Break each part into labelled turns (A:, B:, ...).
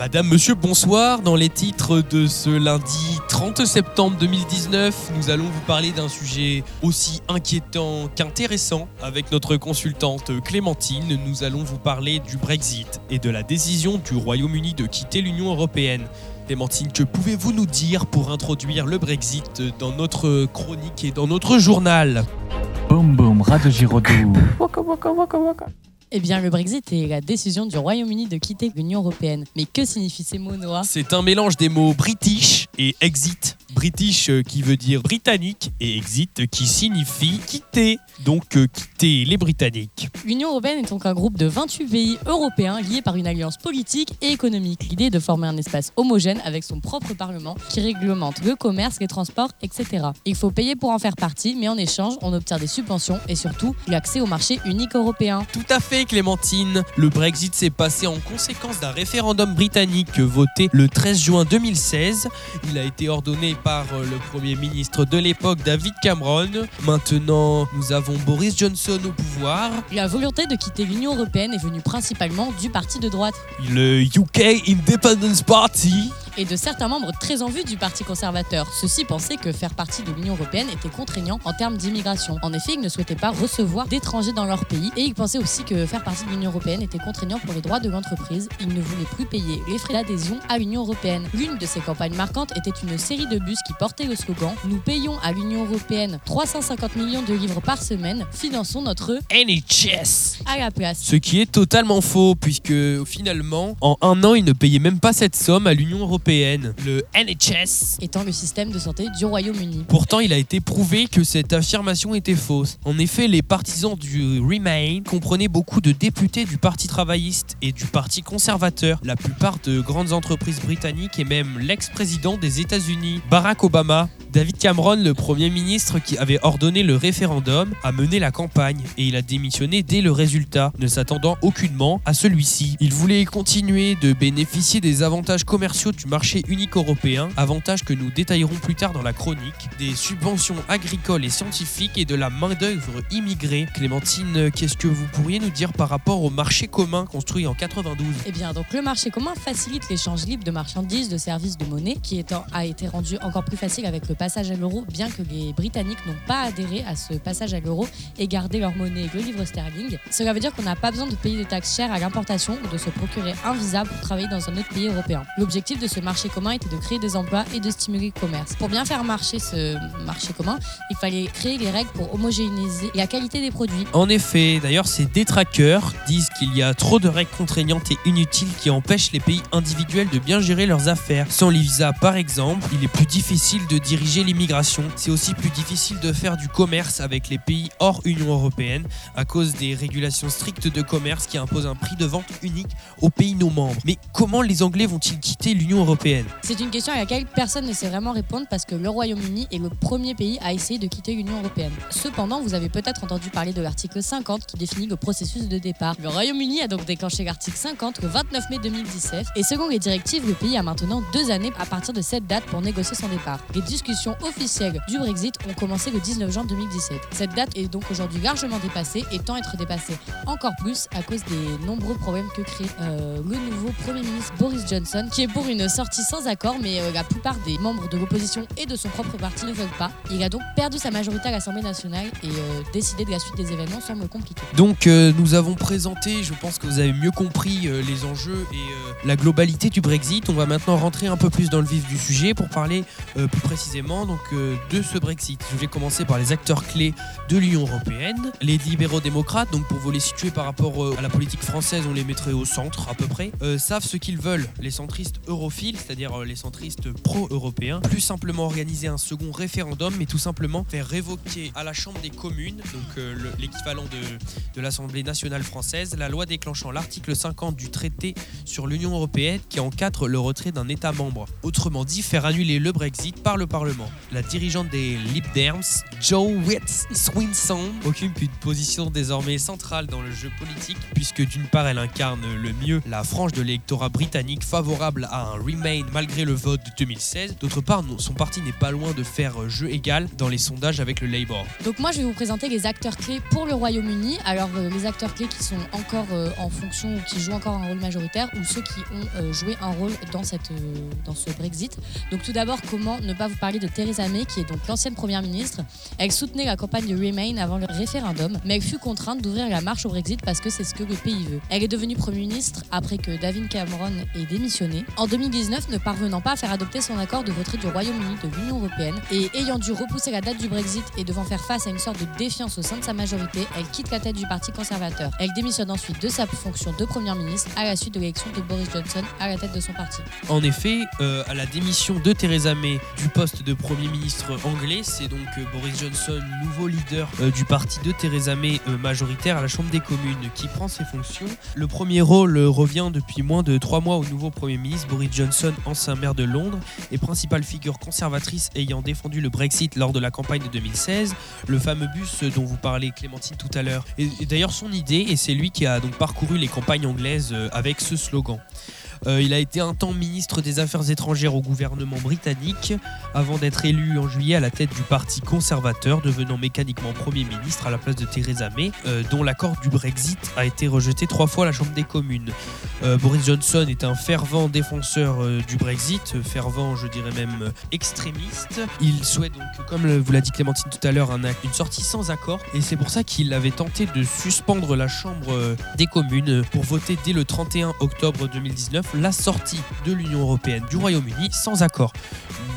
A: Madame, monsieur, bonsoir. Dans les titres de ce lundi 30 septembre 2019, nous allons vous parler d'un sujet aussi inquiétant qu'intéressant. Avec notre consultante Clémentine, nous allons vous parler du Brexit et de la décision du Royaume-Uni de quitter l'Union européenne. Clémentine, que pouvez-vous nous dire pour introduire le Brexit dans notre chronique et dans notre journal?
B: Boum boum, rat de Giraudoux.
C: Eh bien, le Brexit est la décision du Royaume-Uni de quitter l'Union européenne. Mais que signifient ces mots, Noah?
A: C'est un mélange des mots british et exit. British euh, qui veut dire britannique et exit qui signifie quitter. Donc euh, quitter les Britanniques.
C: L'Union européenne est donc un groupe de 28 pays européens liés par une alliance politique et économique. L'idée est de former un espace homogène avec son propre parlement qui réglemente le commerce, les transports, etc. Il faut payer pour en faire partie, mais en échange, on obtient des subventions et surtout l'accès au marché unique européen.
A: Tout à fait Clémentine. Le Brexit s'est passé en conséquence d'un référendum britannique voté le 13 juin 2016. Il a été ordonné par euh, le Premier ministre de l'époque David Cameron. Maintenant, nous avons Boris Johnson au pouvoir.
C: La volonté de quitter l'Union européenne est venue principalement du parti de droite
A: Le UK Independence Party.
C: Et de certains membres très en vue du Parti conservateur. Ceux-ci pensaient que faire partie de l'Union européenne était contraignant en termes d'immigration. En effet, ils ne souhaitaient pas recevoir d'étrangers dans leur pays et ils pensaient aussi que faire partie de l'Union européenne était contraignant pour les droits de l'entreprise. Ils ne voulaient plus payer les frais d'adhésion à l'Union européenne. L'une de ces campagnes marquantes était une série de bus qui portait le slogan Nous payons à l'Union européenne 350 millions de livres par semaine, finançons notre
A: NHS.
C: à la place.
A: Ce qui est totalement faux, puisque finalement, en un an, ils ne payaient même pas cette somme à l'Union européenne. Le NHS.
C: étant le système de santé du Royaume-Uni.
A: Pourtant, il a été prouvé que cette affirmation était fausse. En effet, les partisans du Remain comprenaient beaucoup de députés du Parti travailliste et du Parti conservateur, la plupart de grandes entreprises britanniques et même l'ex-président des États-Unis, Barack Obama. David Cameron, le Premier ministre qui avait ordonné le référendum, a mené la campagne et il a démissionné dès le résultat, ne s'attendant aucunement à celui-ci. Il voulait continuer de bénéficier des avantages commerciaux du marché unique européen, avantages que nous détaillerons plus tard dans la chronique, des subventions agricoles et scientifiques et de la main-d'œuvre immigrée. Clémentine, qu'est-ce que vous pourriez nous dire par rapport au marché commun construit en 92
C: Eh bien, donc le marché commun facilite l'échange libre de marchandises, de services, de monnaie, qui a été rendu encore plus facile avec le passage à l'euro, bien que les Britanniques n'ont pas adhéré à ce passage à l'euro et gardé leur monnaie, le livre sterling. Cela veut dire qu'on n'a pas besoin de payer de taxes chères à l'importation ou de se procurer un visa pour travailler dans un autre pays européen. L'objectif de ce marché commun était de créer des emplois et de stimuler le commerce. Pour bien faire marcher ce marché commun, il fallait créer les règles pour homogénéiser la qualité des produits.
A: En effet, d'ailleurs, ces détraqueurs disent qu'il y a trop de règles contraignantes et inutiles qui empêchent les pays individuels de bien gérer leurs affaires. Sans les visas, par exemple, il est plus difficile de diriger l'immigration. C'est aussi plus difficile de faire du commerce avec les pays hors Union européenne à cause des régulations strictes de commerce qui imposent un prix de vente unique aux pays non membres. Mais comment les Anglais vont-ils quitter l'Union européenne?
C: C'est une question à laquelle personne ne sait vraiment répondre parce que le Royaume-Uni est le premier pays à essayer de quitter l'Union européenne. Cependant, vous avez peut-être entendu parler de l'article 50 qui définit le processus de départ. Le Royaume-Uni a donc déclenché l'article 50 le 29 mai 2017 et selon les directives, le pays a maintenant deux années à partir de cette date pour négocier son départ. Les discussions officielles du Brexit ont commencé le 19 juin 2017. Cette date est donc aujourd'hui largement dépassée et tend à être dépassée encore plus à cause des nombreux problèmes que crée euh, le nouveau Premier ministre Boris Johnson qui est pour une sortie sans accord mais euh, la plupart des membres de l'opposition et de son propre parti ne veulent pas. Il a donc perdu sa majorité à l'Assemblée nationale et euh, décider de la suite des événements semble compliqué.
A: Donc euh, nous avons présenté, je pense que vous avez mieux compris les enjeux et la globalité du Brexit. On va maintenant rentrer un peu plus dans le vif du sujet pour parler plus précisément donc, euh, de ce Brexit. Je vais commencer par les acteurs clés de l'Union européenne, les libéraux démocrates, donc pour vous les situer par rapport euh, à la politique française, on les mettrait au centre à peu près, euh, savent ce qu'ils veulent. Les centristes europhiles, c'est-à-dire les centristes pro-européens, plus simplement organiser un second référendum, mais tout simplement faire révoquer à la Chambre des communes, donc le- l'équivalent de l'Assemblée nationale française, la loi déclenchant l'article 50 du traité sur l'Union européenne qui encadre le retrait d'un État membre. Autrement dit, faire annuler le Brexit par le Parlement. La dirigeante des Lib Dems, Joe Witz Swinson, occupe une position désormais centrale dans le jeu politique puisque d'une part elle incarne le mieux la frange de l'électorat britannique favorable à un Remain malgré le vote de 2016. D'autre part, son parti n'est pas loin de faire jeu égal dans les sondages avec le Labour.
C: Donc moi je vais vous présenter les acteurs clés pour le Royaume-Uni. Alors euh, les acteurs clés qui sont encore euh, en fonction ou qui jouent encore un rôle majoritaire ou ceux qui ont euh, joué un rôle dans, cette, dans ce Brexit. Donc tout d'abord, comment ne pas vous parler de Theresa May qui est donc l'ancienne première ministre. Elle soutenait la campagne de Remain avant le référendum, mais elle fut contrainte d'ouvrir la marche au Brexit parce que c'est ce que le pays veut. Elle est devenue Premier ministre après que David Cameron ait démissionné. En 2019, ne parvenant pas à faire adopter son accord de retrait du Royaume-Uni de l'Union européenne et ayant dû repousser la date du Brexit et devant faire face à une sorte de défiance au sein de sa majorité, elle quitte la tête du Parti conservateur. Elle démissionne ensuite de sa fonction de Première ministre à la suite de l'élection de Boris Johnson à la tête de son parti.
A: En effet, euh, à la démission de Theresa May du poste de Premier ministre anglais, c'est donc euh, Boris Johnson, nouveau leader euh, du parti de Theresa May euh, majoritaire à la Chambre des communes, qui prend ses fonctions. Le premier rôle revient depuis moins de trois mois au nouveau Premier ministre Boris Johnson, ancien maire de Londres et principale figure conservatrice ayant défendu le Brexit lors de la campagne de 2016, le fameux bus dont vous parlez Clémentine tout à l'heure. Et d'ailleurs son idée, et c'est lui qui a donc parcouru les campagnes anglaises avec ce slogan. Euh, il a été un temps ministre des Affaires étrangères au gouvernement britannique, avant d'être élu en juillet à la tête du parti conservateur, devenant mécaniquement Premier ministre à la place de Theresa May, euh, dont l'accord du Brexit a été rejeté trois fois à la Chambre des communes. Euh, Boris Johnson est un fervent défenseur du Brexit, fervent, je dirais même extrémiste. Il souhaite donc, comme vous l'a dit Clémentine tout à l'heure, une sortie sans accord, et c'est pour ça qu'il avait tenté de suspendre la Chambre des communes pour voter dès le 31 octobre 2019 la sortie de l'Union européenne du Royaume-Uni sans accord.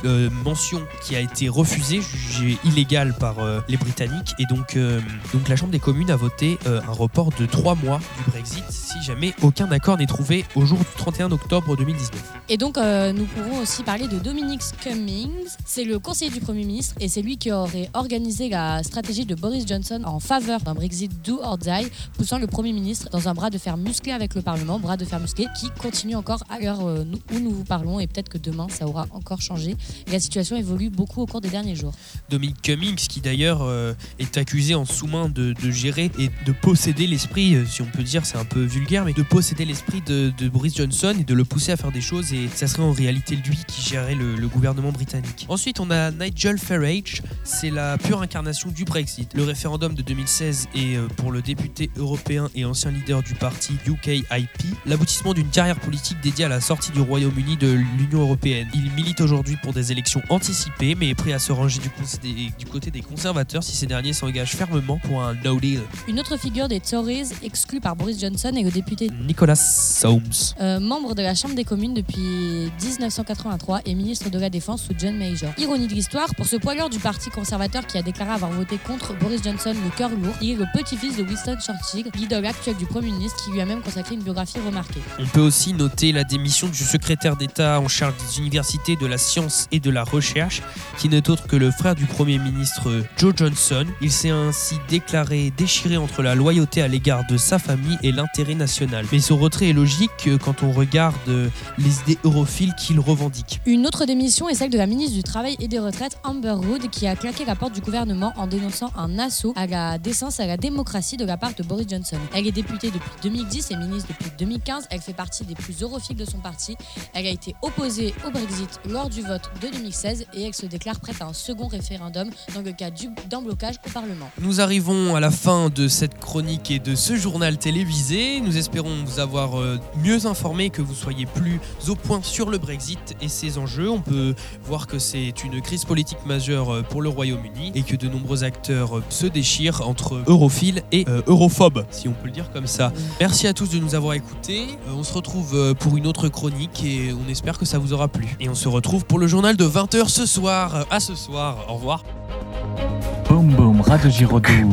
A: Euh, mention qui a été refusée, jugée illégale par euh, les Britanniques, et donc, euh, donc la Chambre des communes a voté euh, un report de trois mois du Brexit si jamais aucun accord n'est trouvé au jour du 31 octobre 2019.
C: Et donc, nous pourrons aussi parler de Dominic Cummings. C'est le conseiller du Premier ministre et c'est lui qui aurait organisé la stratégie de Boris Johnson en faveur d'un Brexit do or die, poussant le Premier ministre dans un bras de fer musclé avec le Parlement, bras de fer musclé qui continue encore à l'heure euh, où nous vous parlons et peut-être que demain ça aura encore changé. La situation évolue beaucoup au cours des derniers jours.
A: Dominic Cummings, qui d'ailleurs euh, est accusé en sous-main de, de gérer et de posséder l'esprit, euh, si on peut dire, c'est un peu vulgaire, mais de posséder l'esprit de, de Boris Johnson et de le pousser à faire des choses, et ça serait en réalité lui qui gérait le, le gouvernement britannique. Ensuite, on a Nigel Farage, c'est la pure incarnation du Brexit. Le référendum de 2016 est pour le député européen et ancien leader du parti UKIP, l'aboutissement d'une carrière politique dédiée à la sortie du Royaume-Uni de l'Union européenne. Il milite aujourd'hui pour des élections anticipées, mais est prêt à se ranger du, cons- des- du côté des conservateurs si ces derniers s'engagent fermement pour un no deal.
C: Une autre figure des Tories exclue par Boris Johnson est le député
A: Nicolas Soames.
C: Euh, membre de la Chambre des communes depuis 1983 et ministre de la Défense sous John Major. Ironie de l'histoire, pour ce poileur du Parti conservateur qui a déclaré avoir voté contre Boris Johnson le cœur lourd, il est le petit-fils de Winston Churchill, l'idole actuel du Premier ministre qui lui a même consacré une biographie remarquée.
A: On peut aussi noter la démission du secrétaire d'État en charge des universités, de la science et de la recherche, qui n'est autre que le frère du Premier ministre Joe Johnson. Il s'est ainsi déclaré déchiré entre la loyauté à l'égard de sa famille et l'intérêt national. Mais son retrait est logique euh, quand on regarde euh, les idées europhiles qu'il revendique.
C: Une autre démission est celle de la ministre du Travail et des Retraites, Amber Wood, qui a claqué la porte du gouvernement en dénonçant un assaut à la décence à la démocratie de la part de Boris Johnson. Elle est députée depuis 2010 et ministre depuis 2015. Elle fait partie des plus europhiles de son parti. Elle a été opposée au Brexit lors du vote de 2016 et elle se déclare prête à un second référendum dans le cas du- d'un blocage au Parlement.
A: Nous arrivons à la fin de cette chronique et de ce journal télévisé. Nous espérons vous avoir euh, mieux informé, que vous soyez plus au point sur le Brexit et ses enjeux. On peut voir que c'est une crise politique majeure euh, pour le Royaume-Uni et que de nombreux acteurs euh, se déchirent entre europhiles et europhobes, si on peut le dire comme ça. Merci à tous de nous avoir écoutés. On se retrouve pour une autre chronique et on espère que ça vous aura plu. Et on se retrouve pour le journal de 20h ce soir. Euh, À ce soir. Au revoir.
B: Boum boum, Radio Giraudoux.